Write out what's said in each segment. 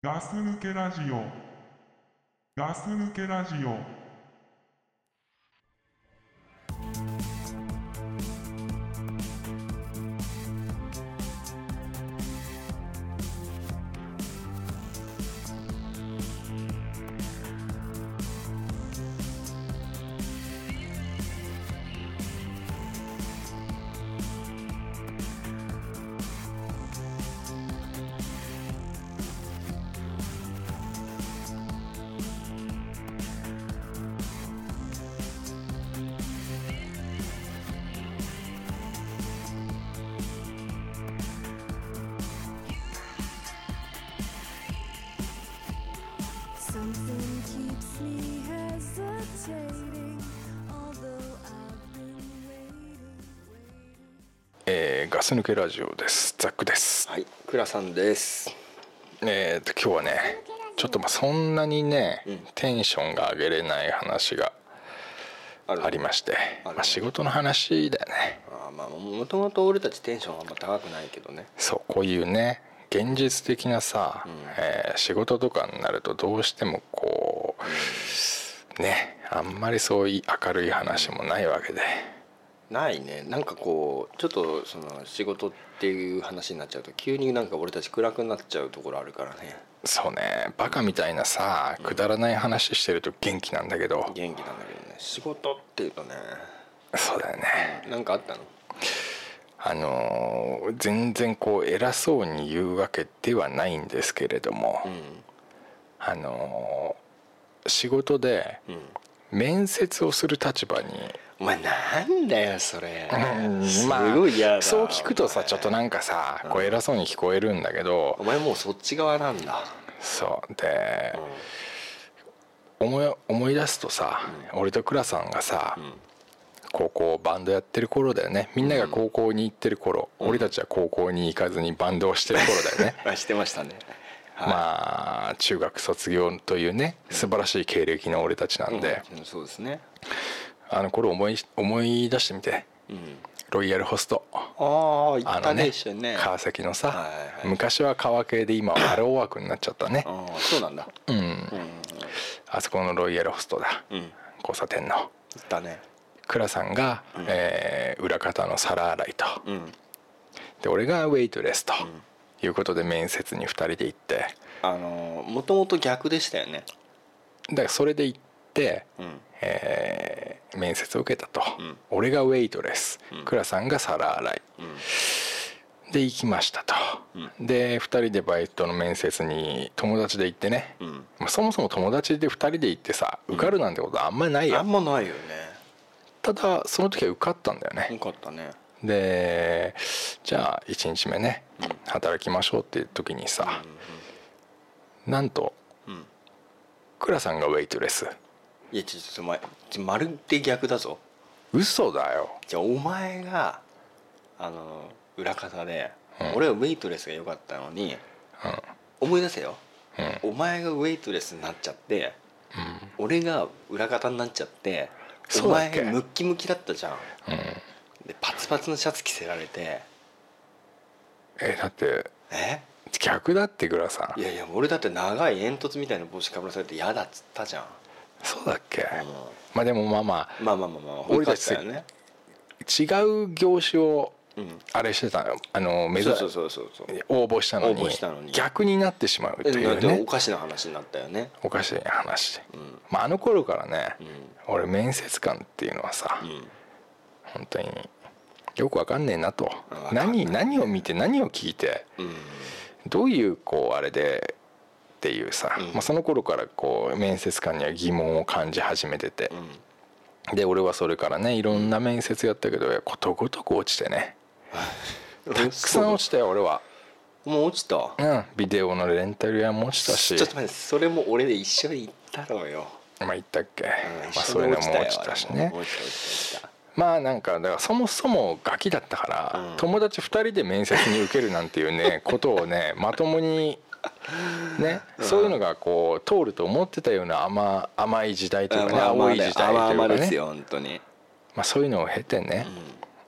ガス抜けラジオ。ガス抜けラジオ。えーガス抜けラジオです。ザックです。はい、倉さんです。えーと今日はねちょっとまあそんなにね、うん。テンションが上げれない話がありましてまあ、仕事の話だよね。あーまあもともと俺たちテンションあんま高くないけどね。そうこういうね現実的なさ、うん。えー仕事とかになるとどうしてもこうねあんまりそういう明るい話もないわけでないね。なんかこうちょっとその仕事っていう話になっちゃうと急になんか俺たち暗くなっちゃうところあるからね。そうねバカみたいなさくだらない話してると元気なんだけど、元気なんだけどね。仕事っていうとね、そうだよねなんかあったの？あのー全然こう偉そうに言うわけではないんですけれども、うあのー仕事でんうん。面接をする立場に、お前なんだよそれ。すまあごい嫌だ。そう聞くとさちょっとなんかさこう偉そうに聞こえるんだけどお前もうそっち側なんだ。そうで思い思い出すとさ俺と倉さんがさうん。高校バンドやってる頃だよねみんなが高校に行ってる頃うん俺たちは高校に行かずにバンドをしてる頃だよね あしてましたね。はい。まあ中学卒業というね素晴らしい経歴の俺たちなんで、うんそうですね。あの頃思い思い出してみて。うん。ロイヤルホスト。ああ行ったねあのね。川崎のさ、昔は川系で今はハローワークになっちゃったね。ああそうなんだ。うん、うん。あそこのロイヤルホストだ。交差点の。ったね。倉さんが、うん。えー裏方の皿洗いと。うん。で俺がウェイトレスということで面接に2人で行ってあのもともと逆でしたよね。だからそれで行って、うん。えー面接を受けたと、うん俺がウェイトレスうん倉さんが皿洗いうん。で行きましたと、で2人でバイトの面接に友達で行ってね、うん。まあ、そもそも友達で2人で行ってさ受かるなんてことあんまりないよ、あんまないよね。ただその時は受かったんだよね、よかったね。でじゃあ1日目ね、うん働きましょうっていう時にさ、なんとうん。うん。倉さんがウェイトレスいやちょっとお前まるで逆だぞ。嘘だよじゃあお前があの裏方で、うん俺はウェイトレスが良かったのに思い出せよ。うんお前がウェイトレスになっちゃって。俺が裏方になっちゃってお前ムッキムキだったじゃんうん、うん、でパツパツのシャツ着せられて。えだってえ？逆だって倉さんいやいや俺だって長い煙突みたいな帽子かぶらされて嫌だっつったじゃん、そうだっけ、うまあでもまあまあ。ん、まあまあまあまあ俺たちよね。違う業種をうん。あれしてたの？あの目指そうそうそうそうそう。応募したのに。応募したのに。逆になってしまうとえいうね。おかしな話になったよね。おかしい話、うん。まあ、あの頃からね、うん。俺面接官っていうのはさ、うん。本当によくわかんねえなと。何何を見て何を聞いて。うん。どういうこうあれでっていうさ、うん。まあ、その頃からこう面接官には疑問を感じ始めてて。う、ん。で俺はそれからねいろんな面接やったけどことごとく落ちてね。たくさん落ちたよ俺は。もう落ちた？うん。ビデオのレンタル屋も落ちたし。ちょっと待ってそれも俺で一緒に行ったろうよ。まあ言ったっけ、うんまあ、一そういうの緒に落ちたよも落ちた。しねまあなんかだからそもそもガキだったから、うん。友達2人で面接に受けるなんていうね ことをねまともにね、そういうのがこう通ると思ってたような甘甘い時代というかね、青い時代という甘かね。々ですよ本当に。まあ、そういうのを経てね、う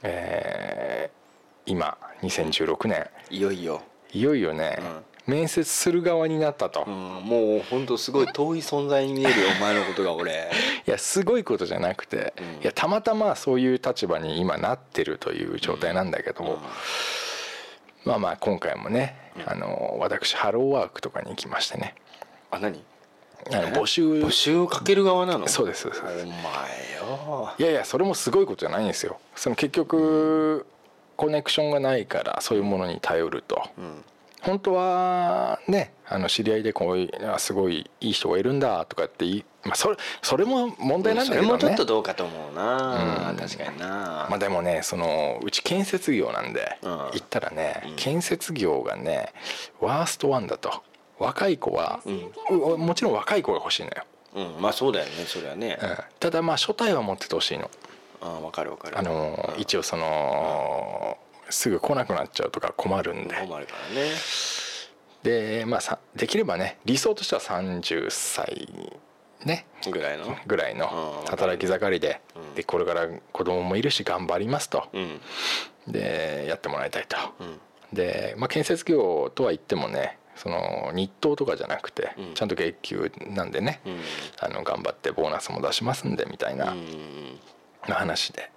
えー今2016年。んいよいよ。いよいよね、面接する側になったと、うん、もう本当すごい遠い存在に見えるよ お前のことが俺。いやすごいことじゃなくて、うん。いやたまたまそういう立場に今なってるという状態なんだけど、うん。まあまあ今回もね、あの私ハローワークとかに行きましてね。あ何？あの募集。募集をかける側なの？そうですそうです。お前よ。いやいやそれもすごいことじゃないんですよ。その結局、コネクションがないからそういうものに頼ると、うん本当はねあの知り合いでこういうあすごいいい人がいるんだとかってまあ、それそれも問題なんだけどね。それもちょっとどうかと思うな、うん。確かにな、まあでもねそのうち建設業なんで、うん。言ったらね、うん。建設業がねワーストワンだと。若い子は、うもちろん若い子が欲しいのよ、うん。まあそうだよねそれはね、うん。ただまあ初対は持っててほしいの。ああ分かる分かる。あのうん。一応そのすぐ来なくなっちゃうとか困るんで。困るからね。でまあさできればね理想としては30歳ね。ぐらいの？ぐらいのうん。働き盛りで。うん。でこれから子供もいるし頑張りますと。うん。でやってもらいたいと。うん。で、まあ、建設業とは言ってもねその日当とかじゃなくてうん。ちゃんと月給なんでねうん。あの頑張ってボーナスも出しますんでみたいな話で。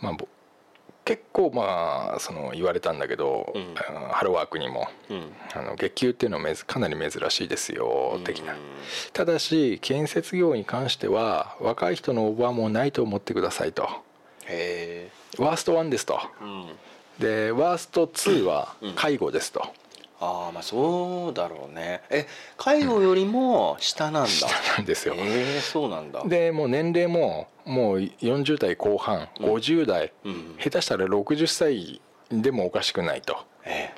まあぼ結構まあその言われたんだけどうん。ハローワークにもうん。あの月給っていうのはかなり珍しいですよ的な。うんただし建設業に関しては若い人の応募はもうないと思ってくださいと。へワースト1ですと。でワースト2はうん介護ですと、ああまあそうだろうね。え介護よりも下なんだ、下なんですよ。ええそうなんだ。でもう年齢ももう40代後半うん。50代、うん。下手したら60歳でもおかしくないと。え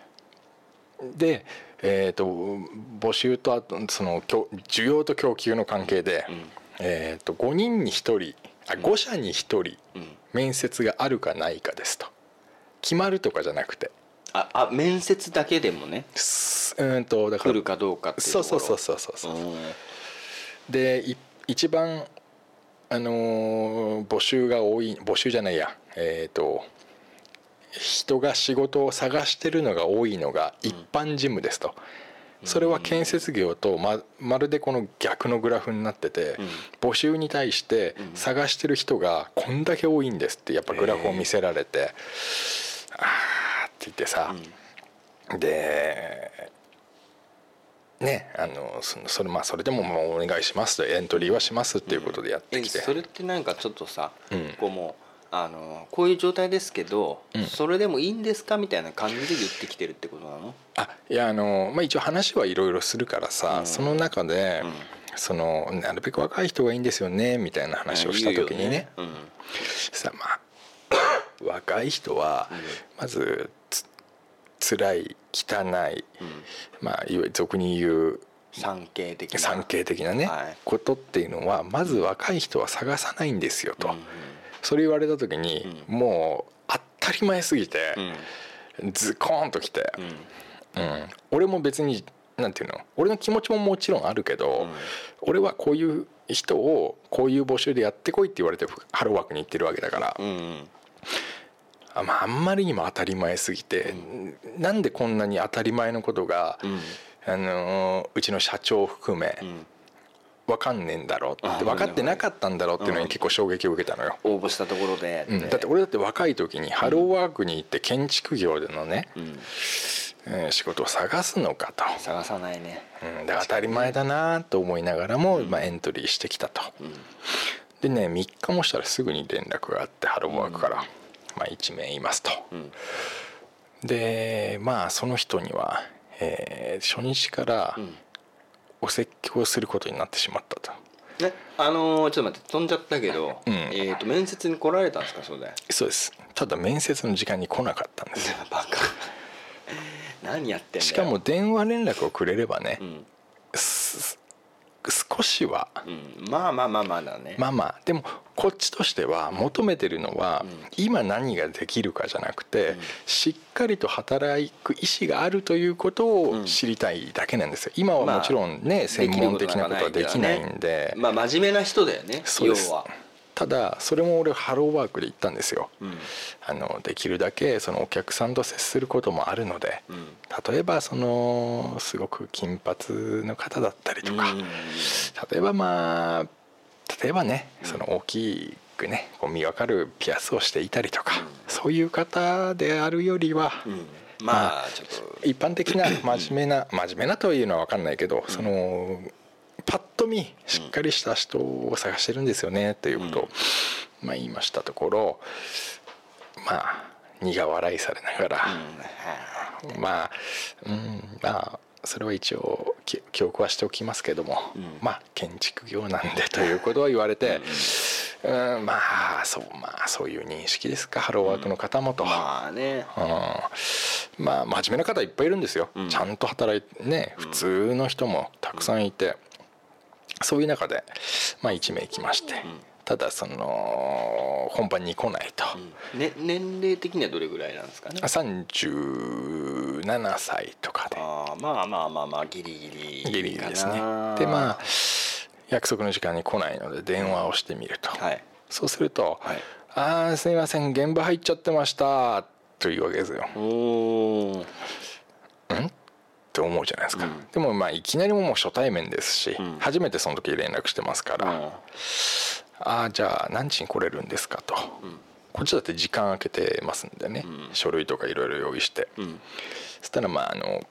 で、えー、と募集とあとその供需要と供給の関係で、えうん。えー、と5人に1人あ5社に1人うん。面接があるかないかですと。決まるとかじゃなくてああ面接だけでもね。すうーんとだから来るかどうかっていうそうそうそううそうそうそう。うん。でい一番あのー募集が多い募集じゃないや。えっ、と人が仕事を探してるのが多いのが一般事務ですと、それは建設業とままるでこの逆のグラフになってて、募集に対してうん。探してる人がこんだけ多いんですってやっぱグラフを見せられて、あー。って言ってさ、でねあのそのそれまあそれでももうお願いしますとエントリーはしますっていうことでやってえきて、それってなんかちょっとさ、うん。こうもうあのこういう状態ですけど、うん。それでもいいんですかみたいな感じで言ってきてるってことなの、あいやあの、まあ、一応話はいろいろするからさ、うん。その中で、うん。そのなるべく若い人がいいんですよねみたいな話をした時にね,、言うよさまあ若い人はうん。まずつ辛い汚い、うん。うんまあ、いわゆる俗に言う産経的な。産経的なね、はい。ことっていうのはまず若い人は探さないんですよと、うんそれ言われた時に、うもう当たり前すぎて、うん。ズコーンときて、うん。うん。俺も別になんていうの俺の気持ちももちろんあるけど、うん。俺はこういう人をこういう募集でやってこいって言われてハローワークに行ってるわけだから、うんうんあまあ、あんまりにも当たり前すぎて、なんでこんなに当たり前のことが、うん。あのーうちの社長を含めうん。分かんねえんだろうってあ分かってなかったんだろうっていうのうん。に結構衝撃を受けたのよ。応募したところでうん、だって俺だって若い時にハローワークに行って建築業でのね、うん。うん仕事を探すのかと、探さないね。うん、で当たり前だなと思いながらも、まあ、エントリーしてきたと。うん。でね3日もしたらすぐに連絡があってハローワークから、まあ、1名いますと。うん。でまあその人には、えー初日からうん。お説教することになってしまったと。ねあのーちょっと待って飛んじゃったけど、うん。えっ、と面接に来られたんですかそれで？そうです。ただ面接の時間に来なかったんです。よバカ。何やってんだよ。しかも電話連絡をくれればねう、ん、す少しは。うん、まあまあまあまあだね。まあまあ。でもこっちとしては求めてるのはうん。今何ができるかじゃなくてうん。しっかりと働く意思があるということを知りたいだけなんですよ。今はもちろんね専門的なことはできないんで。まあ真面目な人だよね要はただそれも俺ハローワークで言ったんですよ、うん。あのできるだけそのお客さんと接することもあるので、うん。例えばそのすごく金髪の方だったりとか、うん例えばまあ例えばねその大きくねこう見分かるピアスをしていたりとか、うん。そういう方であるよりは、うん。まあちょっと。一般的な真面目な真面目なというのは分かんないけど、そのパッと見しっかりした人を探してるんですよねということを、まあ、言いましたところまあ苦笑いされながら、まあうんまあそれは一応き記憶はしておきますけども、うん。まあ建築業なんでということを言われて、うん、まあそうまあそういう認識ですかハローワークの方もと。まあね。うん。まあ真面目な方いっぱいいるんですよ、うん。ちゃんと働いてね普通の人もたくさんいて、そういう中で、まあ、1名来まして、ただその本番に来ないと、ね年齢的にはどれぐらいなんですかね？37歳とかで。あーまあまあまあまあギリギリギリギリですね。でまあ約束の時間に来ないので電話をしてみると、はい。そうするとはい「ああすいません現場入っちゃってました」というわけですよ。って思うじゃないですか、うん。でもまあいきなりもう初対面ですし、うん。初めてその時連絡してますから「うん。ああじゃあ何時に来れるんですか」と、うん。こっちだって時間空けてますんでね、うん。書類とかいろいろ用意して、うん。そしたらまああの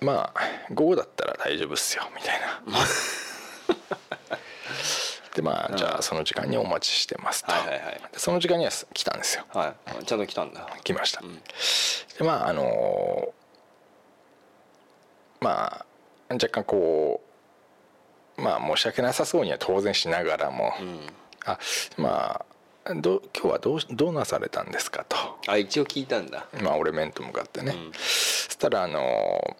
まあ午後だったら大丈夫っすよみたいな。でまあじゃあその時間にお待ちしてますと、はいはいはい。でその時間には来たんですよ。はい。ちゃんと来たんだ。来ました、うん。でまああのまあ若干こうまあ申し訳なさそうには当然しながらも、うん。あまあど今日はどうどうなされたんですかと。あ一応聞いたんだ。まあ俺面と向かってね、うん。そしたらあの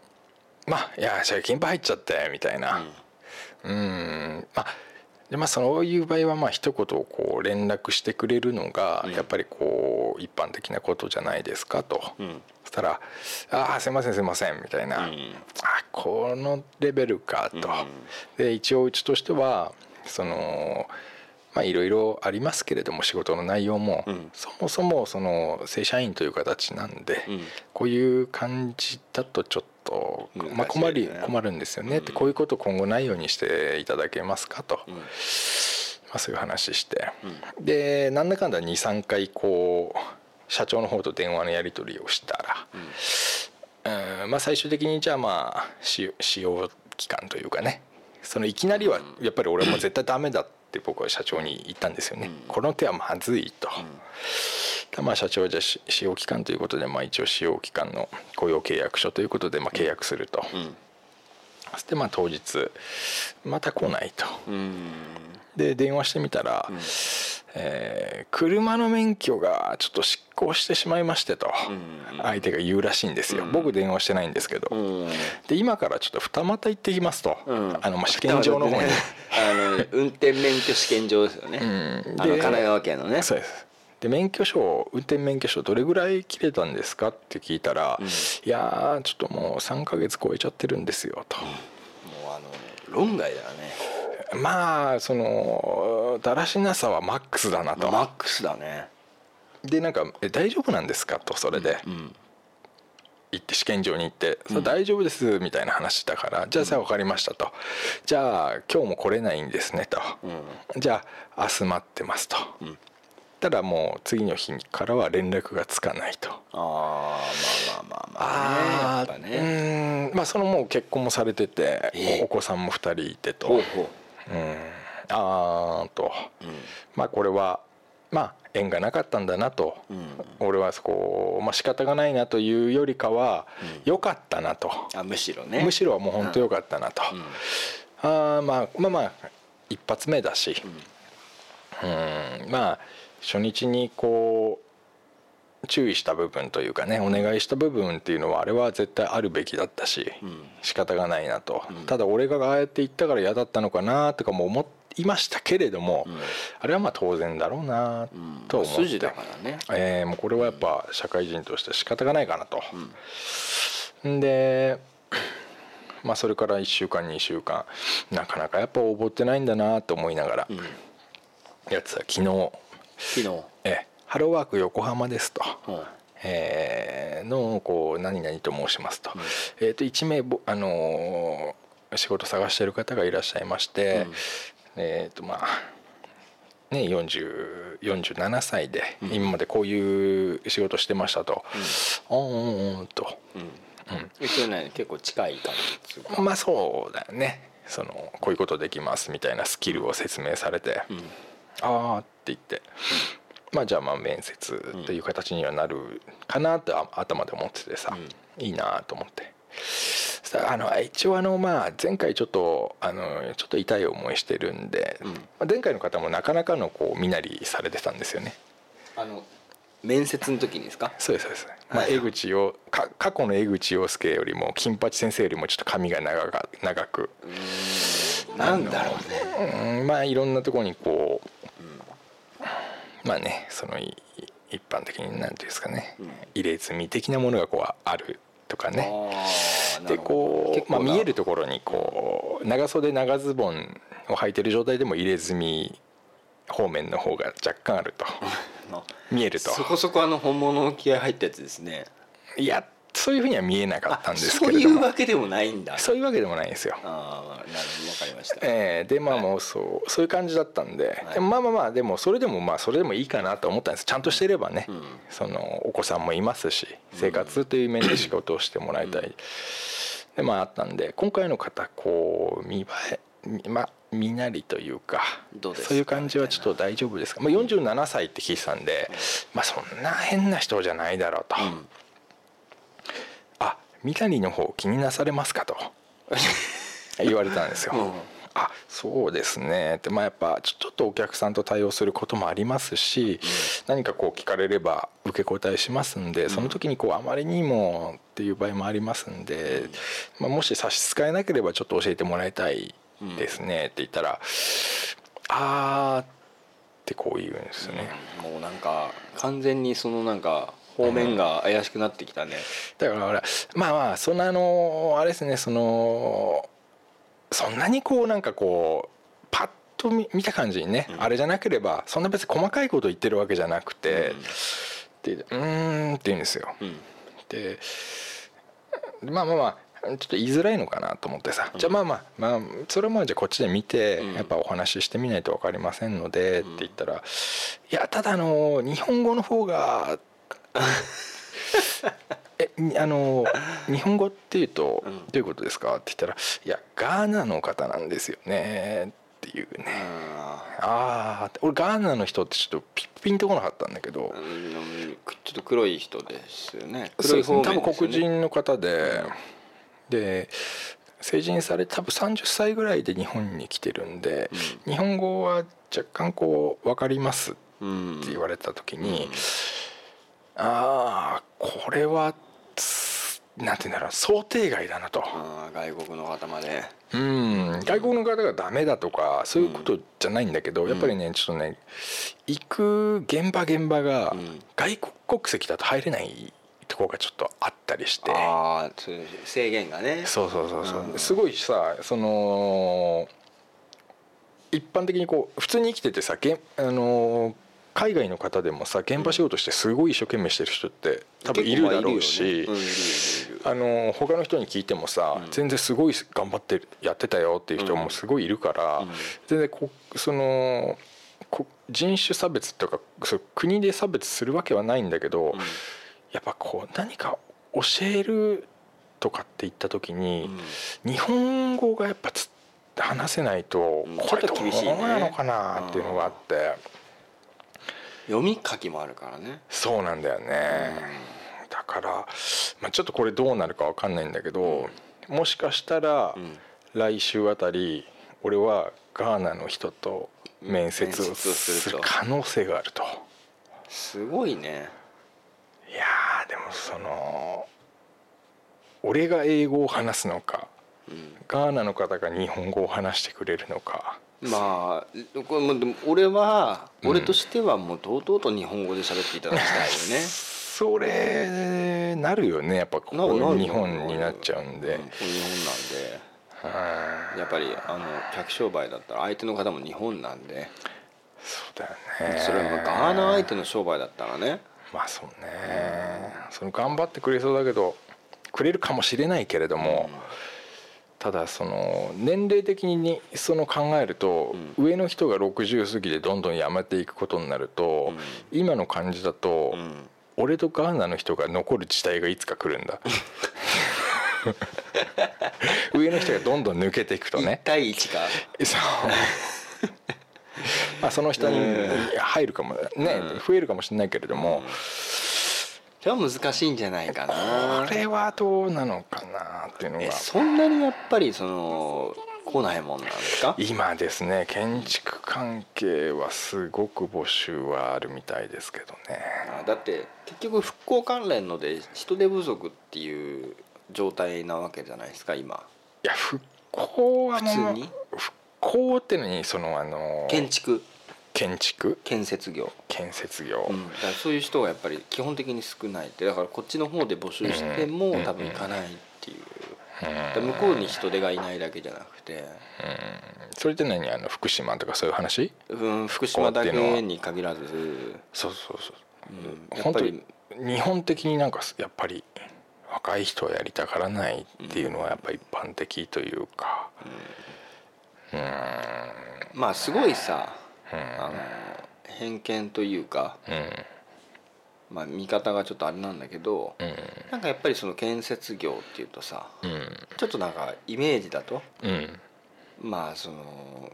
まあいやじゃあ金牌入っちゃってみたいな。うん。まあでまあそういう場合はまあ一言こう連絡してくれるのがうん。やっぱりこう一般的なことじゃないですかと、うん。そしたら「ああすいませんすいません」みたいな「うん。あこのレベルか」と。で一応うちとしてはそのまあいろいろありますけれども仕事の内容も、うん。そもそもその正社員という形なんで、うん。こういう感じだとちょっと、まあ、困り困るんですよね、ってこういうこと今後ないようにしていただけますか？と、うん。まあ、そういう話して、でなんだかんだ23回こう社長の方と電話のやり取りをしたら、うん。まあ、最終的にじゃあまあ使使用期間というかね。そのいきなりはやっぱり俺はもう絶対ダメだって僕は社長に言ったんですよね、この手はまずいと。でまあ社長はじゃ使用期間ということで、まあ、一応使用期間の雇用契約書ということでまあ契約すると、うん。そしてまあ当日また来ないと。うん。で電話してみたら、えー車の免許がちょっと失効してしまいましてと、うん。相手が言うらしいんですよ、僕電話してないんですけど、うん。で今からちょっと二股行ってきますと、うん。あのまあ試験場の方に、あの運転免許試験場ですよね、うん。あの神奈川県のね。そうですで免許証運転免許証どれぐらい切れたんですか？って聞いたら、いやーちょっともう3ヶ月超えちゃってるんですよと、もうあの論外だよね。まあそのだらしなさはマックスだなと、マックスだね。でなんか「え大丈夫なんですか?」とそれで。うん行って試験場に行って「それ大丈夫です」みたいな話だから「じゃあさあ分かりました」と「じゃあ今日も来れないんですね」と「じゃあ明日待ってます」と。たらもう次の日からは連絡がつかないと。ああまあまあまあまあねやっぱうねーんまあそのもう結婚もされててえお子さんも2人いてと。ほうほう。んあーと。まあこれはまあ縁がなかったんだなと。ううん。俺はそこまあ仕方がないなというよりかは良かったなと。あむしろね。むしろもう本当良かったなと。あーまあまあまあ一発目だし。うんまあ初日にこう注意した部分というかねお願いした部分っていうのはあれは絶対あるべきだったしん。仕方がないなと。ただ俺がああやって言ったから嫌だったのかなとかも思いましたけれどもあれはまあ当然だろうなと思って。筋だからね。えーもうこれはやっぱ社会人として仕方がないかなと。でまあそれから1週間2週間なかなかやっぱ応募ってないんだなと思いながら、やつは昨日昨日。えハローワーク横浜ですと、うん。えーのこう何々と申しますと,、うん。えー、と1名ぼ、あのー仕事探してる方がいらっしゃいまして、うん。えっ、とまあね40 47歳でうん。今までこういう仕事してましたと、うん、うんうんと、うん。う一応ね結構近い感じまあそうだよね。そのこういうことできますみたいなスキルを説明されて、うんああって言って、まあじゃあまあ面接という形にはなるかなってあ頭で思っててさ、いいなと思って。さあの一応あのまあ前回ちょっとあのちょっと痛い思いしてるんで、うん。まあ前回の方もなかなかのこう身なりされてたんですよね。あの面接の時にですか？そうですそうです、まあ、はい江口をか過去の江口洋介よりも金八先生よりもちょっと髪が長が長く、なんだろうね。うん、まあいろんなところにこうまあねそのい一般的に何ていうんですかね、うん。入れ墨的なものがこうあるとかね。でこう、まあ、見えるところにこう長袖長ズボンを履いてる状態でも入れ墨方面の方が若干あると。な見えると。そこそこあの本物の気合入ったやつですね。いやそういうふうには見えなかったんですけそういれども。うわけでもないんだ。そういうわけでもないんですよ。ああなるほどわかりました。えーでまあもうそうそういう感じだったんで、はい。でもまあまあまあでもそれでもまあそれでもいいかなと思ったんです。ちゃんとしてればね、うん。そのお子さんもいますし生活という面で仕事をしてもらいたい、でまああったんで今回の方こう見栄えみまあ身なりというかそういう感じはちょっと大丈夫ですか、まあ、47歳って聞いてたんで、まあそんな変な人じゃないだろうと、うんあ身なりの方気になされますかと。言われたんですよ、うん。あそうですね。ってまあやっぱちょちょっとお客さんと対応することもありますし、何かこう聞かれれば受け答えしますんでその時にこうあまりにもっていう場合もありますんで、まあ、もし差し支えなければちょっと教えてもらいたいですね。って言ったら「あー」ってこう言うんですよね。もうなんか完全にそのなんか方面が怪しくなってきたね。だからほらまあまあそんなあのあれですねそのそんなにこうなんかこうパッと見見た感じにね、うん。あれじゃなければそんな別に細かいこと言ってるわけじゃなくて、でうーんって言うんですよ。うん。でまあまあまあちょっと言いづらいのかなと思ってさ、じゃあまあまあまあそれはまあじゃあこっちで見て、うん。やっぱお話ししてみないと分かりませんので、って言ったら「いやただあの日本語の方が えにあの日本語っていうとうん。どういうことですか?」って言ったら「いやガーナの方なんですよね」っていうね。あ「ああ」って。俺ガーナの人ってちょっとピッピンとこなかったんだけど。ーうんちょっと黒い人ですよね。黒い方面ですよ黒人の方で、で成人されて多分30歳ぐらいで日本に来てるんで、日本語は若干こう分かりますってうん言われた時に、うんああこれはつなんて言うんだろう想定外だなと。あー外国の方まで。うん、外国の方がダメだとかそういうことじゃないんだけど、うん。やっぱりねちょっとね行く現場現場がうん。外国国籍だと入れないところがちょっとあったりして、ああそういう制限がね。そうそうそうそう、うん。すごいさその一般的にこう普通に生きててさあの海外の方でもさ現場仕事してすごい一生懸命してる人って多分いるだろうし、あの他の人に聞いてもさ、うん。全然すごい頑張ってやってたよっていう人もすごいいるから、うん。全然こそのこ人種差別とか国で差別するわけはないんだけど、うん。やっぱこう何か教えるとかって言った時に、うん。日本語がやっぱつ話せないとうん。これどうちょっと厳しいねなのかなっていうのがあって、読み書きもあるからね。そうなんだよね、だから、まあ、ちょっとこれどうなるかわかんないんだけど、もしかしたらうん。来週あたり俺はガーナの人と面接をする可能性があると。すごいね。いやーでもその俺が英語を話すのかうん。ガーナの方が日本語を話してくれるのかまあこれもでも俺はうん俺としてはもう堂々と日本語で喋っていただきたいよね。それなるよね。やっぱここ日本になっちゃうんで。日本なんうんでやっぱりあの客商売だったら相手の方も日本なんで。そうだよね。それはまあガーナ相手の商売だったらね。まあそうね。その頑張ってくれそうだけどくれるかもしれないけれども、ただその年齢的にその考えると、上の人が60過ぎでどんどん辞めていくことになると、今の感じだと、うん。俺とガーナの人が残る時代がいつか来るんだ。上の人がどんどん抜けていくと1ね対1か。そう。まあその下に入るかもね、増えるかもしれないけれども、それは難しいんじゃないかな。これはどうなのかなっていうのえがそんなにやっぱりその来ないもんなんですか？今ですね建築関係はすごく募集はあるみたいですけどね。あだって結局復興関連ので人手不足っていう状態なわけじゃないですか今。いや復興はもう普通に？復興ってのにそのあの建築建築？建設業、建設業、うん、だからそういう人がやっぱり基本的に少ないって。だからこっちの方で募集してもうん。多分行かないっていう。うん。向こうに人手がいないだけじゃなくて、それって何？あの福島とかそういう話？うん、福島だけに限らず、そうそうそう。うん、やっ本当ぱりに日本的になんかやっぱり若い人はやりたがらないっていうのはやっぱ一般的というか。うん。まあすごいさ。うんあの偏見というか、うん。まあ、見方がちょっとあれなんだけど、うん。なんかやっぱりその建設業っていうとさうん。ちょっとなんかイメージだとうん。まあその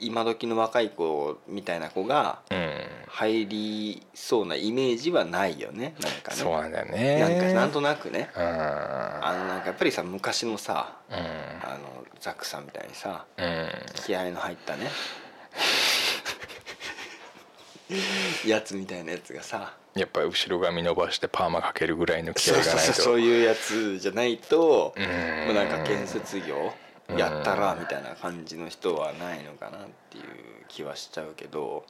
今時の若い子みたいな子がうん。入りそうなイメージはないよねなんかね。そうなんだよね。なんかなんとなくね。うん。あのなんかやっぱりさ昔のさうん。あのザックさんみたいにさうん。気合の入ったね やつみたいなやつがさ。やっぱり後ろ髪伸ばしてパーマかけるぐらいの気合そうそうそうがないとそういうやつじゃないとうん。もうなんか建設業やったらみたいな感じの人はないのかなっていう気はしちゃうけど。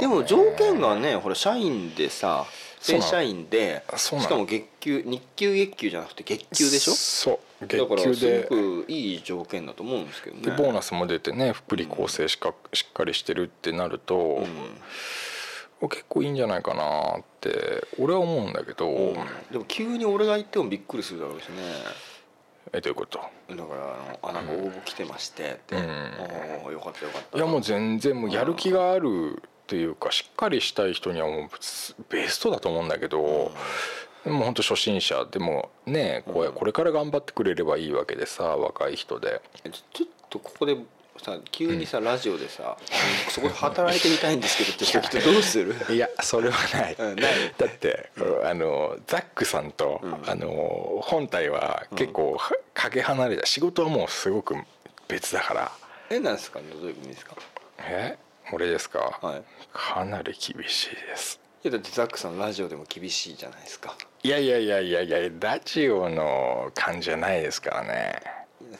でも条件がねほら社員でさ正社員でしかも月給日給月給じゃなくて月給でしょ？そう。月だから給で。すごくいい条件だと思うんですけどねでボーナスも出てね福利厚生しかしっかりしてるってなると、結構いいんじゃないかなって俺は思うんだけど、うん。でも急に俺が言ってもびっくりするだろうしね。えどういうこと？だからあのあなんか応募来てましてって、うん。おーよかったよかった。いやもう全然もうやる気があるっていうかしっかりしたい人にはもうベストだと思うんだけど、でも本当初心者。でもねこれから頑張ってくれればいいわけでさ若い人で。ちょっとここでさ急にさ、ラジオでさ「そこで働いてみたいんですけど」って人来てどうする？いやそれはない、うんない。だって、あのザックさんと、あの本体は結構はかけ離れた仕事はもうすごく別だから。えなんですか？どういう意味ですか？え？俺ですか、はい。かなり厳しいです。いやだってザックさんラジオでも厳しいじゃないですか。いやいやいやいやいやラジオの感じじゃないですからね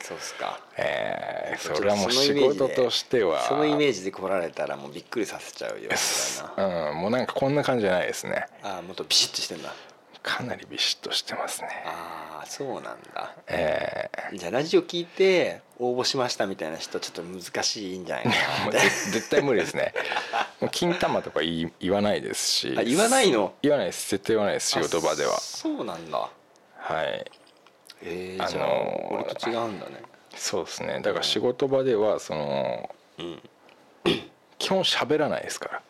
そうっすか。えー、ちょっとそれはもう仕事としては。そのイメージで来られたらもうびっくりさせちゃうよみたいなうんもうなんかこんな感じじゃないですね。ああもっとビシッとしてんだ。かなりビシッとしてますね。ああそうなんだ。えじゃあラジオ聞いて応募しましたみたいな人ちょっと難しいんじゃないかなぜ 絶対無理ですね。もう金玉とか言い言わないですし。あ言わないの？言わないです。絶対言わないです仕事場では。あそうなんだ。はいえー、あの俺と違うんだね。そうですね。だから仕事場ではそのうん。基本喋らないですから。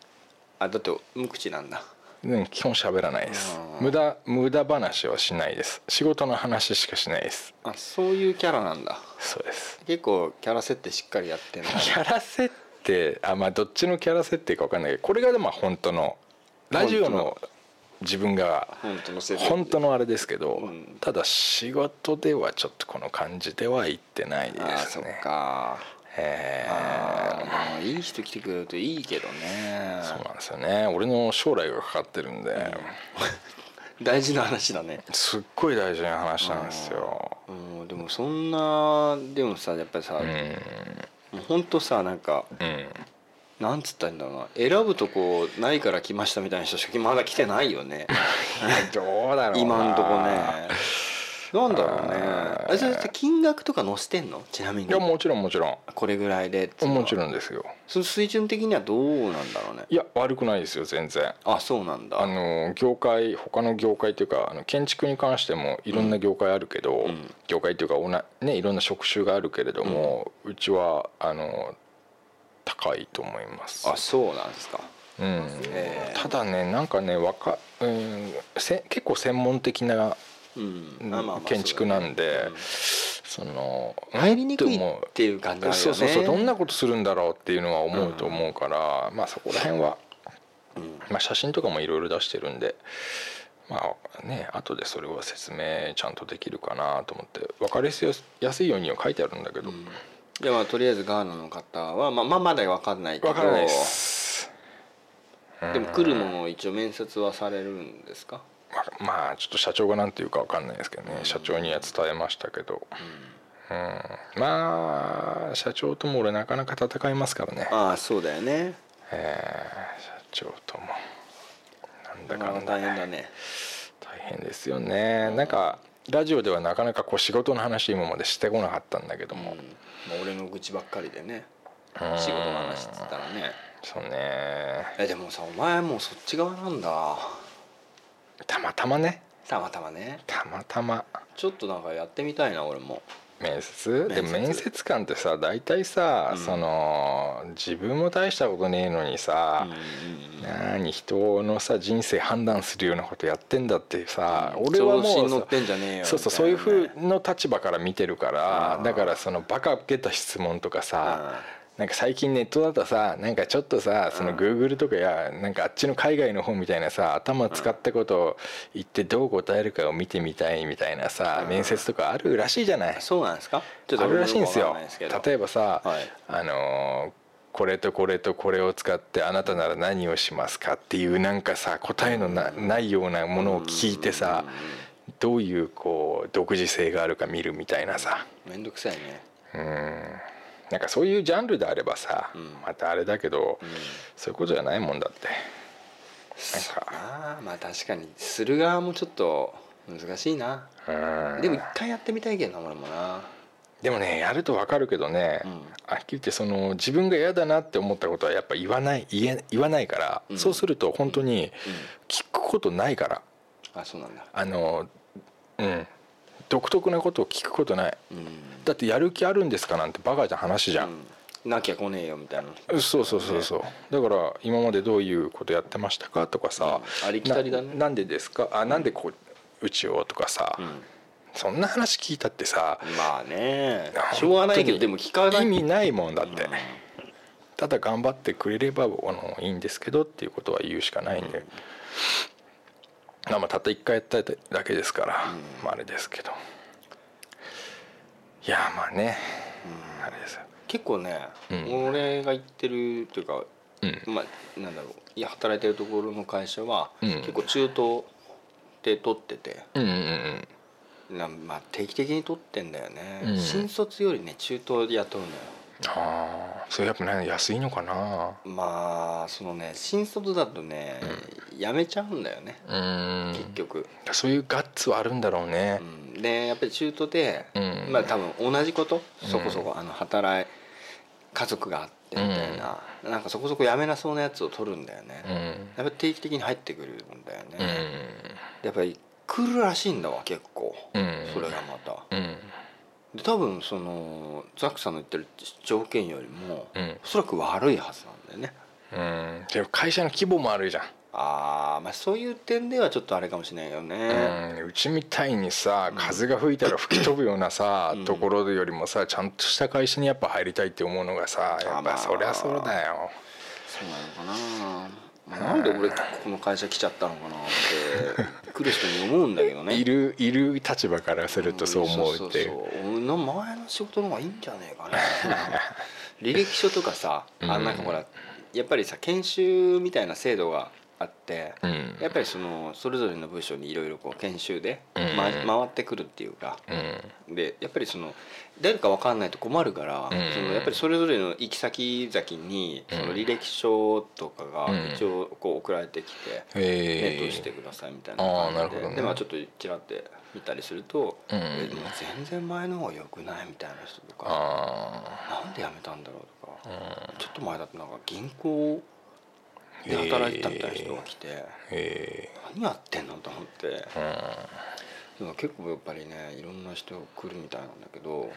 あだって無口なんだ。うん基本喋らないです。うん無駄無駄話はしないです。仕事の話しかしないです。あそういうキャラなんだ。そうです。結構キャラ設定しっかりやってんだ。キャラ設定あまあどっちのキャラ設定か分かんないけどこれがでも本当のラジオの自分が本当の設定本当のあれですけど、うん。ただ仕事ではちょっとこの感じでは言ってないでああそっすねかえあーまあいい人来てくれるといいけどね。ーそうなんですよね。俺の将来がかかってるんで、大事な話だね。すっごい大事な話なんですよ。うんでもそんなでもさやっぱりさ、うん。もうほんとさなんかうんなんつったんだろうな。選ぶとこないから来ましたみたいな人しかまだ来てないよね。どうだろうな。今んとこね。なんだろうね。あー。あそれって金額とか載せてんの？ちなみに。いやもちろんもちろん。これぐらいでもちろんですよ。その水準的にはどうなんだろうね。いや悪くないですよ全然。あそうなんだ。あの業界他の業界というかあの建築に関してもいろんな業界あるけど、ん。業界というかおな、ね、いろんな職種があるけれども、うちはあの高いと思います。あそうなんですか。うん。へーただねなんかねわか、うん、せ結構専門的な建築なんでそのうん。入りにくいっていう感じね。そうそうそうどんなことするんだろうっていうのは思うと思うから、まあそこら辺は、うん。まあ、写真とかもいろいろ出してるんでまあね後でそれは説明ちゃんとできるかなと思って分かりやすいようには書いてあるんだけど、うんじゃあまあとりあえずガーナの方はまあまあまだ分かんないけど。分からないです。でも来るのも一応面接はされるんですか？まあまあちょっと社長が何て言うか分かんないですけどね、社長には伝えましたけど、うん、まあ社長とも俺なかなか戦いますからね、ああそうだよね。えー社長とも。なんだかまあんだ大変だね。大変ですよね。なんかラジオではなかなかこう仕事の話今までしてこなかったんだけども、うんまあ俺の愚痴ばっかりでねうん。仕事の話っつったらね。そうね。えでもさお前もうそっち側なんだ。たまたまね。たまたまね。たまたま。ちょっとなんかやってみたいな俺も面接？で面接？面接官ってさ大体さ、うん。その自分も大したことねえのにさ、何人のさ人生判断するようなことやってんだってさ、俺はもうんじゃねえよそうそうそういうふうの立場から見てるからうんだからそのバカ受けた質問とかさなんか最近ネットだとさなんかちょっとさそのグーグルとかやなんかあっちの海外の方みたいなさ頭使ったことを言ってどう答えるかを見てみたいみたいなさ面接とかあるらしいじゃない？そうなんですか？あるらしいんですよ。例えばさ、はい。あのーこれとこれとこれを使ってあなたなら何をしますかっていうなんかさ答えのなないようなものを聞いてさどういうこう独自性があるか見るみたいなさ。めんどくさいね。うんなんかそういうジャンルであればさ、ん。またあれだけど、うん。そういうことじゃないもんだって。なんか。まあ確かにする側もちょっと難しいな。うん。でも一回やってみたいけどな俺もな。でもねやると分かるけどね、うん。はっきり言ってその自分が嫌だなって思ったことはやっぱ言わない言え言わないから、うん。そうすると本当に聞くことないから。あそうなんだ。あのうん独特なことを聞くことない。うん。だってやる気あるんですかなんてバカな話じゃん、うん。なきゃ来ねえよみたいな。そうそうそうそうだから今までどういうことやってましたかとかさ、うん。ありきたりだね。ななんでですか？あなんでこううちをとかさ、うん。そんな話聞いたってさ。まあね。しょうがないけどでも聞かない。意味ないもんだって、うん。ただ頑張ってくれればあのいいんですけどっていうことは言うしかないんで、まあまあたった1回やっただけですから、まああれですけど。いやまあね、あれですよ。結構ね、うん。俺が行ってるというか、うん。まあなんだろう。いや働いてるところの会社は、うん。結構中東で取ってて。うんうんうん。なまあ定期的に取ってんだよね、うん。新卒よりね中東で雇うのよああそれやっぱね安いのかな。まあそのね新卒だとね、辞めちゃうんだよね、うん。結局、そういうガッツはあるんだろうね。うん。でやっぱり中途で、うん。まあ多分同じことうん。そこそこ、あの働い家族があってみたいな、なんかそこそこ辞めなそうなやつを取るんだよね、うん。やっぱり定期的に入ってくるんだよね、うん。やっぱり来るらしいんだわ結構、うん。それがまた。うんで多分そのザックさんの言ってる条件よりも、うん。おそらく悪いはずなんだよね。うん。でも会社の規模もあるじゃん。ああまあそういう点ではちょっとあれかもしれないけどね、うん。うちみたいにさ風が吹いたら吹き飛ぶようなさ、うん。ところよりもさちゃんとした会社にやっぱ入りたいって思うのがさやっまあぱそりゃそうだよ。そうなのかな、まあなんで俺この会社来ちゃったのかなって来る人に思うんだけどね。いるいる立場からするとそう思うっていう。そうそうそう。俺の前の仕事の方がいいんじゃねえかな 履歴書とかさあうん。なんかほらやっぱりさ研修みたいな制度があって、うん。やっぱりそのそれぞれの部署にいろいろ研修で、うん。ま回ってくるっていうか。うん。でやっぱりその誰か分かんないと困るから、うん。そのやっぱりそれぞれの行き先々にそのうん履歴書とかがうん。一応こう送られてきて。え返答してくださいみたいな感じで。ね。でまあちょっとちらって見たりすると、うん。えでも全然前の方が良くないみたいな人とかあなんで辞めたんだろうとか、あちょっと前だとなんか銀行で働いてたみたいな人が来て、え何やってんのと思って結構やっぱりねいろんな人来るみたいなんだけど、うんうん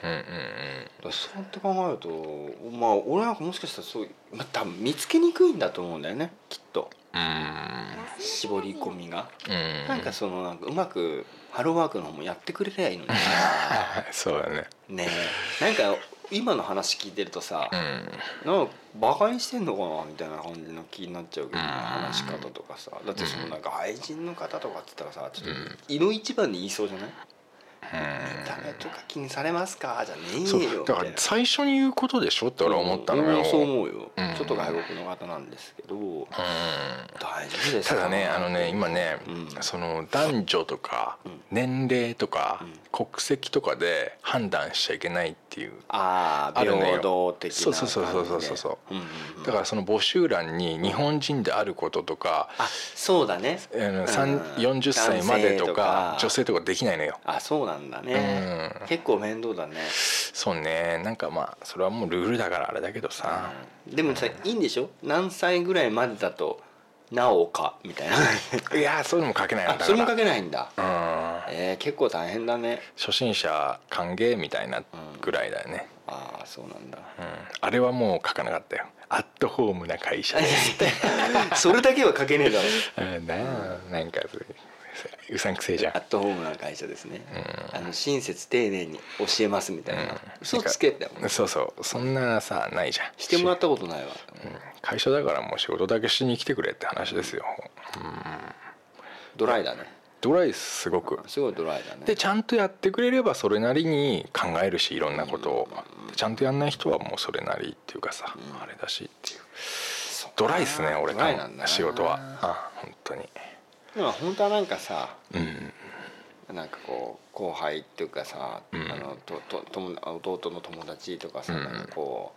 うん。そうやって考えるとまあ俺なんかもしかしたらそうまあ、多分見つけにくいんだと思うんだよねきっと。うん。絞り込みが。うん。なんかそのなんかうまくハローワークの方もやってくれりゃいいのに。そうだね。ねえ。なんか今の話聞いてるとさ、うん。なんかバカにしてんのかなみたいな感じの気になっちゃうけどねうん。話し方とかさ。だってそのなんか愛人の方とかって言ったらさちょっうん。と胃の一番に言いそうじゃない？うん見た目とか気にされますか？じゃねえよ。だから最初に言うことでしょって俺は思ったのよ、うんそう思うよ、うん。ちょっと外国の方なんですけど。うん。大丈夫ですか？ただねあのね今ね、うん。その男女とかうん。年齢とかうん。国籍とかで判断しちゃいけないっていう。ああ平等的なそうそうそうそうそうそう。そうだからその募集欄に日本人であることとか、あそうだね。うん。40歳までとか女性とかできないのよ。あそうなんだね、うん。結構面倒だね。そうね。なんかまあそれはもうルールだからあれだけどさ、でもさいいんでしょ？何歳ぐらいまでだとなおかみたいな。いやそういうのも書けないの。だからあそれも書けないんだ。うん。えー、結構大変だね。初心者歓迎みたいなぐらいだよね、ああそうなんだ。うん。あれはもう書かなかったよ。アットホームな会社です それだけは書けねえだろ。うん。なあなんか うさんくせえじゃん。アットホームな会社ですね、うん。あの親切丁寧に教えますみたいな、うん。嘘つけってもんそうそう。そんなさないじゃん。してもらったことないわ、うん。会社だからもう仕事だけしに来てくれって話ですよ、ドライだね。ドライすごく。すごいドライだね。でちゃんとやってくれればそれなりに考えるしいろんなことを。ちゃんとやんない人はもうそれなりっていうかさ、あれだしっていう。ドライっすね俺ドライなんだな。仕事は。あ本当にでも本当はなんかさうん。なんかこう後輩っていうかさ、うん。あのとと友弟の友達とかさ、うん。なんかこ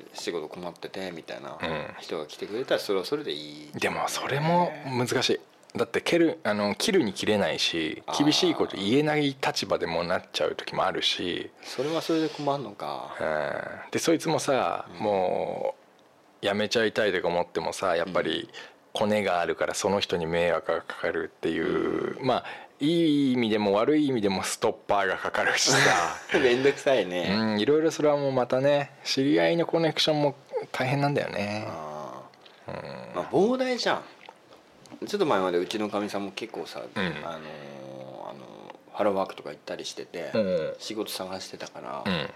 う仕事困っててみたいなうん。人が来てくれたらそれはそれでいい。でもそれも難しい。だって蹴るあの切るに切れないし厳しいこと言えない立場でもなっちゃう時もあるし、それはそれで困るのか。うん、でそいつもさ、うん。もうやめちゃいたいとか思ってもさやっぱりコネがあるからその人に迷惑がかかるっていう、まあいい意味でも悪い意味でもストッパーがかかるしさ。めんどくさいね、うんいろいろそれはもうまたね知り合いのコネクションも大変なんだよね。あうんー。まあ膨大じゃん。ちょっと前までうちのかみさんも結構さ、ん。あのーあのハローワークとか行ったりしてて、うん。仕事探してたから、うん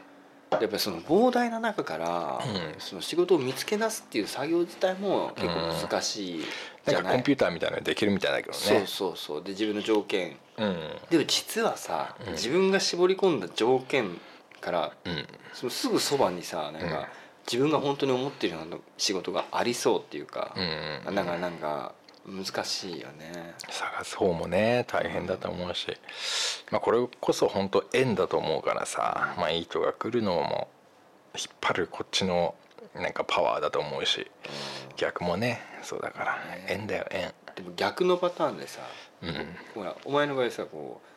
やっぱりその膨大な中から、うん。その仕事を見つけ出すっていう作業自体も結構難しいじゃない、なんかコンピューターみたいなのできるみたいだけどね。そうそうそう。で自分の条件。うん。でも実はさ、うん。自分が絞り込んだ条件からうん。そのすぐそばにさなんか、うん。自分が本当に思ってるような仕事がありそうっていうか、うんだからなんか難しいよね。探す方もね大変だと思うし、まあ、これこそ本当縁だと思うからさ、まあ、いい人が来るのも引っ張るこっちのなんかパワーだと思うし。逆もねそうだから。ね。縁だよ縁。でも逆のパターンでさうん。ほらお前の場合さこう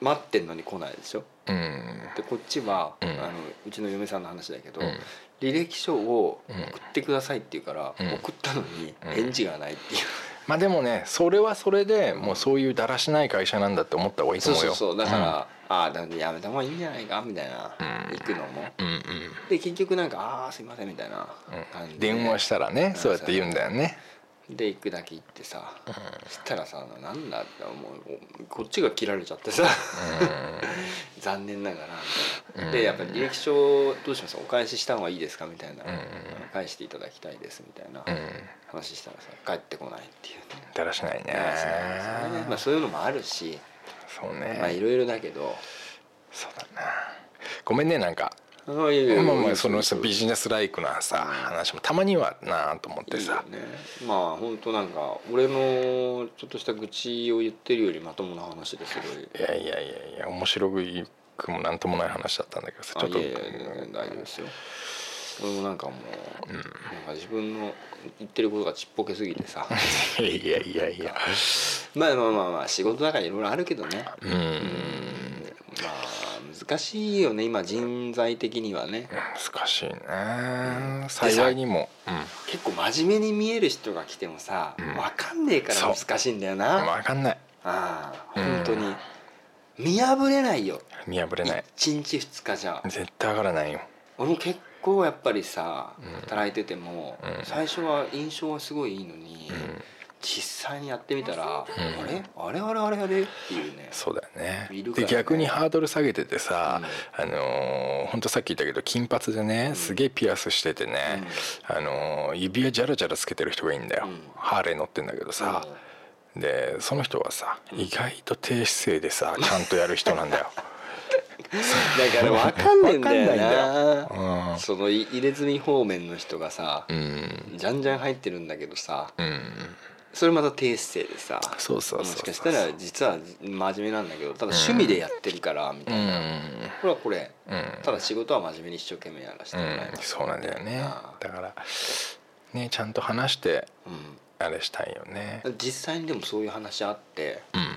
待ってんのに来ないでしょ？うん。でこっちは、うん。あのうちの嫁さんの話だけど、うん。履歴書をうん送ってくださいって言うから、うん。送ったのにうん。返事がないっていう、まあでもねそれはそれでもうそういうだらしない会社なんだって思った方がいいと思うよ。そうそうだから、ああだやめた方がいいんじゃないか？みたいな、うん行くのも。うんうん。で結局なんか「ああすいません」みたいなうん感じで、電話したらねそうやって言うんだよねで行くだけ行ってさ、そしたらさなんだってもうこっちが切られちゃってさ。残念ながらみたいな、うん。でやっぱり履歴書どうします？お返しした方がいいですか？みたいな、うん。返していただきたいですみたいなうん。話したらさ帰ってこないっていうね。だらしないね。だからさまあそういうのもあるし。そうね。まあいろいろだけど。そうだな。ごめんねなんかあいやいや。まあまあそのさうビジネスライクなさ話もたまにはなと思ってさ。いいよね。まあ本当なんか俺のちょっとした愚痴を言ってるよりまともな話ですごいいやいやいやいや面白くもなんともない話だったんだけどさちょっと。あいやいや大丈夫ですよ。俺もなんかもう、なんか自分の言ってることがちっぽけすぎてさ。いやいやいやまあまあまあまあ仕事だからいろいろあるけどね。うん。まあ難しいよね今人材的にはね。難しいね。幸いにも。結構真面目に見える人が来てもさ、ん。分かんねえから難しいんだようんな、分かんない。ああうん本当に。見破れないよ。見破れない。1日2日じゃ。絶対分からないよ。俺も結構やっぱりさうん。働いてても、うん。最初は印象はすごいいいのに、うん実際にやってみたら、んあれ？あれあれあれあれ？っていうね。そうだよね。ね。で逆にハードル下げててさ、あのーほんとさっき言ったけど金髪でねすげえピアスしててね、あのー指輪ジャラジャラつけてる人がいいんだよ、うん。ハーレー乗ってんだけどさ、でその人はさ意外と低姿勢でさちゃんとやる人なんだよ。だから分かんねえんだよわかんないんなうん。そのい入れ墨方面の人がさ、うん。じゃんじゃん入ってるんだけどさうんそれまた低姿勢でさそうそうもしかしたら実は真面目なんだけどただ趣味でやってるからみたういな、ん。これはこれ。うん。ただ仕事は真面目に一生懸命やらせてうもらいます、ん。そうなんだよね。あだからねちゃんと話してうあれしたいよね。ん実際にでもそういう話あってうん。やっ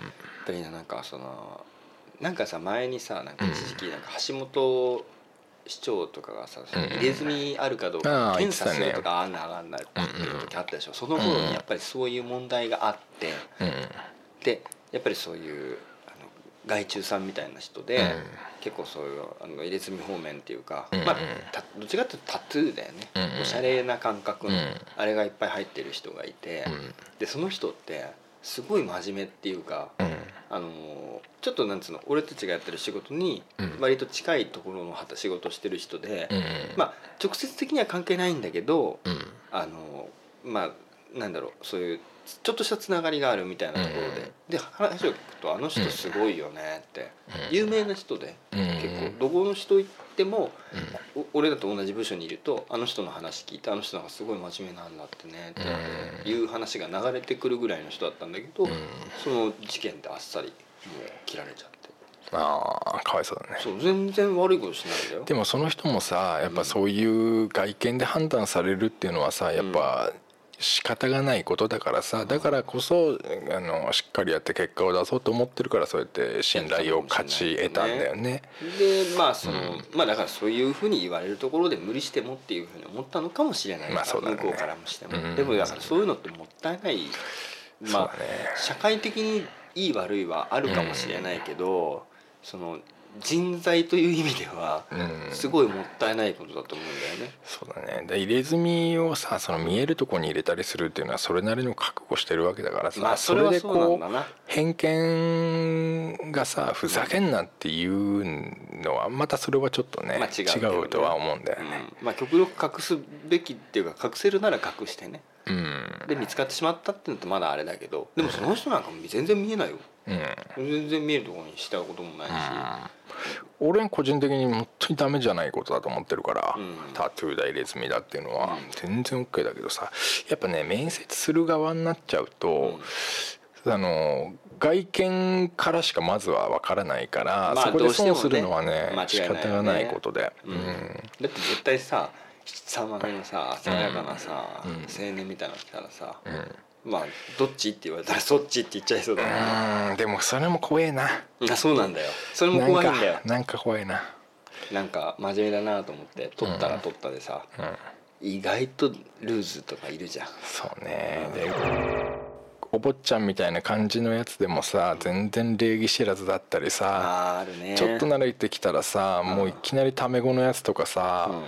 ぱりなんかそのなんかさ前にさなんか一時期なんか橋本市長とかがさ、入れ墨あるかどうあかあ検査するとかあんなあがんないっていう時あったでしょ、その頃にやっぱりそういう問題があって、うんでやっぱりそういうあの外注さんみたいな人で、うん。結構そういうあの入れ墨方面っていうか、うんうん。まあたどっちかっていうとタトゥーだよね、うんうん。おしゃれな感覚の、うん。あれがいっぱい入ってる人がいて、うん。でその人ってすごい真面目っていうか、うん。あのちょっとなんつうの俺たちがやってる仕事にうん。割と近いところの働仕事をしてる人で、うんまあ直接的には関係ないんだけど、うん。あのまあなんだろうそういうちょっとしたつながりがあるみたいなところで、うんで話を聞くと「あの人すごいよね」って、うん。有名な人で、うん結構どこの人行っても、お俺らと同じ部署にいるとあの人の話聞いてあの人なんかすごい真面目なんだってねっていう話が流れてくるぐらいの人だったんだけど、うん。その事件であっさりもう切られちゃって。ああかわいそうだね。そう全然悪いことしないんだよ。でもその人もさやっぱそういう外見で判断されるっていうのはさやっぱ仕方がないことだからさだからこそあのしっかりやって結果を出そうと思ってるからそうやって信頼を勝ち得たんだよね。でまあその、まあだからそういうふうに言われるところで無理してもっていうふうに思ったのかもしれない、まあそうだね。向こうからもしても、うん。でもだからそういうのってもったいないまあ、ね。社会的にいい悪いはあるかもしれないけど、その人材という意味ではうんすごいもったいないことだと思うんだよね。そうだねで入れ墨をさその見えるとこに入れたりするっていうのはそれなりの覚悟してるわけだからさ、まあそれはそう。偏見がさふざけんなっていうのはまたそれはちょっとね、まあ違うね違うとは思うんだよね。うんまあ極力隠すべきっていうか隠せるなら隠してねうん。で見つかってしまったっていうのとまだあれだけどでもその人なんかも全然見えないよ。うん。全然見えるところにしたこともないし、俺個人的に本当にダメじゃないことだと思ってるから、うん。タトゥーだ入れ墨だっていうのはうん。全然 OK だけどさやっぱね面接する側になっちゃうと、あの外見からしかまずは分からないから、まあそこで損するのはね間違い仕方がないことで、うん。だって絶対さ七三目のさ爽やかなさ、うん。青年みたいなの来たらさ、うん。うんまあどっちって言われたらそっちって言っちゃいそうだな、うんでもそれも怖えな。あそうなんだよ。それも怖いんだよ。なんか怖いな。なんか真面目だなと思って取ったら取ったでさ、うん。意外とルーズとかいるじゃん。そうね。でお坊ちゃんみたいな感じのやつでもさ全然礼儀知らずだったりさね。ちょっと慣れてきたらさもういきなりタメ語のやつとかさ、うん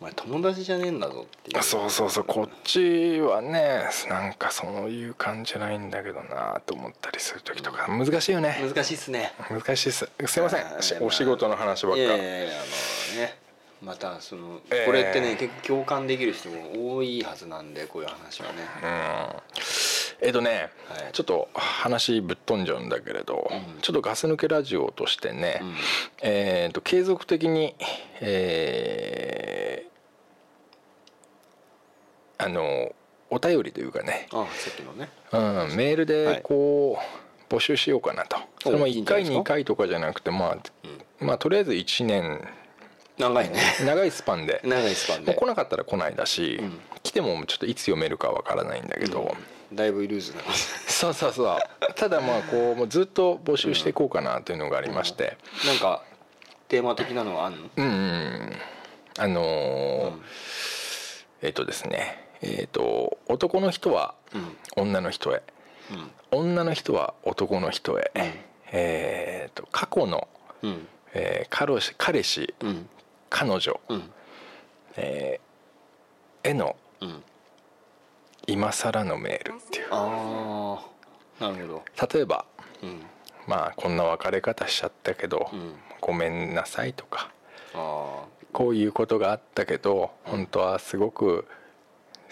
お前友達じゃねえんだぞっていう。そうそうそう。こっちはねなんかそういう感じないんだけどなと思ったりする時とか。難しいよね。難しいっすね。難しいっす。すいません。お仕事の話ばっか。いやいやいやあのねまたそのえーこれってね、結構共感できる人も多いはずなんでこういう話はね。うん。えっとね、はい。ちょっと話ぶっ飛んじゃうんだけれど、うん。ちょっとガス抜けラジオとしてね、うん。えー、と継続的に、えーあのお便りというかね、あさっきのね。うん、メールでこう、募集しようかなと。それも1回いいんじゃないですか？2回とかじゃなくてまあ、まあとりあえず1年。長いね。長いスパンで。長いスパンで。来なかったら来ないだし、うん。来てもちょっといつ読めるかわからないんだけど、だいぶルーズな。そうそうそう。ただまあこうもうずっと募集していこうかなというのがありまして。なんかテーマ的なのはあんの？うんうん。あのーうん。えっ、とですねえっ、と男の人はうん。女の人へ。うん。女の人は男の人へ、うん。えっ、と過去の、うん。えー彼氏うん。彼女、うん。えーへのうん。今更のメールっていう。ああなるほど。例えばうん。まあこんな別れ方しちゃったけど、うん。ごめんなさいとかあこういうことがあったけど本当はすごく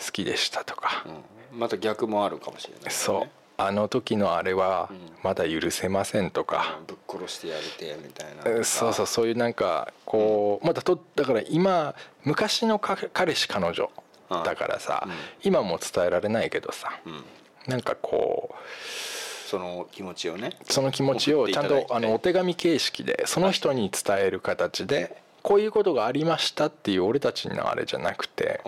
好きでしたとか。あ、うん、また逆もあるかもしれない、ね、そう。あの時のあれはうん。まだ許せませんとか、ぶっ殺してやりてみたいな。えそうそう。そういうなんかこうまだとだから今昔のか彼氏彼女だからさ、うん。今も伝えられないけどさうん。なんかこうその気持ちをねその気持ちをちゃんとあのお手紙形式でその人に伝える形でこういうことがありましたっていう俺たちのあれじゃなくて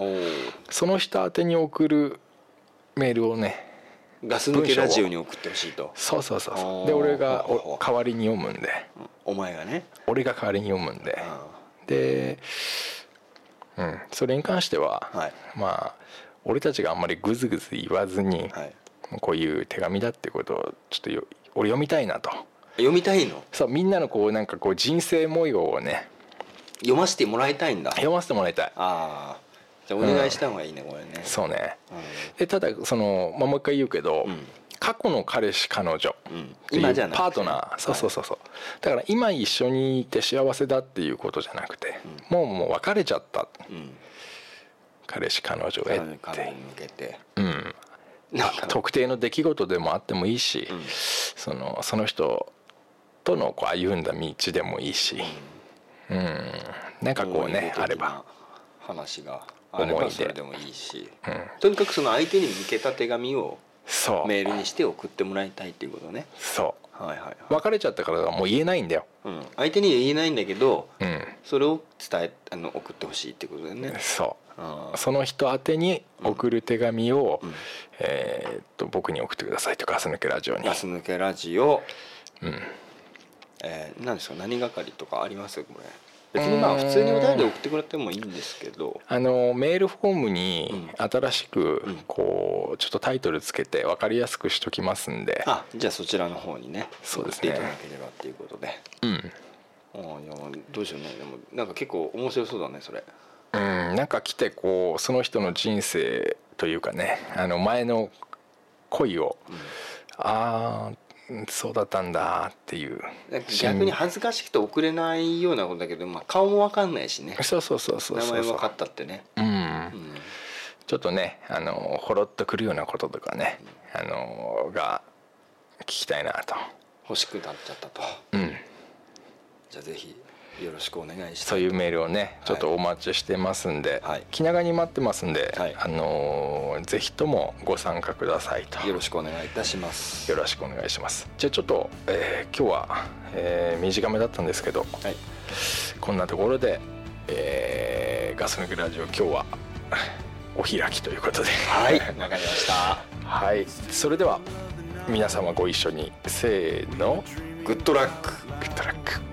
その人宛てに送るメールをねガス抜けラジオに送ってほしいと。そうそうそうそう。で俺が代わりに読むんで。お前がね。俺が代わりに読むんで。あでうん。それに関しては、はい。まあ俺たちがあんまりグズグズ言わずに、はい。こういう手紙だってことをちょっとよ俺読みたいなと。読みたいの？そうみんなのこうなんかこう人生模様をね読ませてもらいたいんだ。読ませてもらいたい。ああ。じゃあお願いした方がいいね、これね。そうね。うでただその、まあ、もう一回言うけど、ん。過去の彼氏彼女。今じゃなパートナー。そうそうそうそう。だから今一緒にいて幸せだっていうことじゃなくて、もうもう別れちゃった。うん。彼氏彼女へ彼って。うん。なんか。特定の出来事でもあってもいいし、うん。そのその人とのこう歩んだ道でもいいし、うん、なんかこうねあれば、話があれ思い出。ばそれでもいいし。うん、とにかくその相手に向けた手紙をそう。メールにして送ってもらいたいっていうことね。そはいはいはい、う別れちゃったからもう言えないんだよ、うん、相手には言えないんだけどうん、それを伝えあの送ってほしいってことだよね。そあうその人宛てに送る手紙を、うん。えーっと僕に送ってくださいとガス抜けラジオに。ガス抜けラジオ。うんえー、何ですか？何係とかあります？これ。別にまあ普通にお便りで送ってくれてもいいんですけど。あのメールフォームにう新しくうん。こうちょっとタイトルつけて分かりやすくしときますんで。あじゃあそちらの方にねそうですね。送っていただければっていうことで。うん、ああいやどうしよう。ねでもなんか結構面白そうだねそれ。うん、なんか来てこうその人の人生というかねあの前の恋を、ああそうだったんだっていう。逆に恥ずかしくて送れないようなことだけど、まあ、顔も分かんないしね。そうそうそうそう名前分かったってね、うん。うん、ちょっとねあのほろっとくるようなこととかねあのが聞きたいなと。欲しくなっちゃったと。うん。じゃあぜひよろしくお願いしますそういうメールをねちょっとお待ちしてますんで、はい。気長に待ってますんで、はい。あのーぜひともご参加くださいと。よろしくお願いいたします。よろしくお願いします。じゃあちょっと、えー今日は、えー短めだったんですけどはい。こんなところで、えーガス抜けラジオ今日はお開きということで。はい。わかりました。はい。それでは皆様ご一緒にせーの。グッドラックグッドラック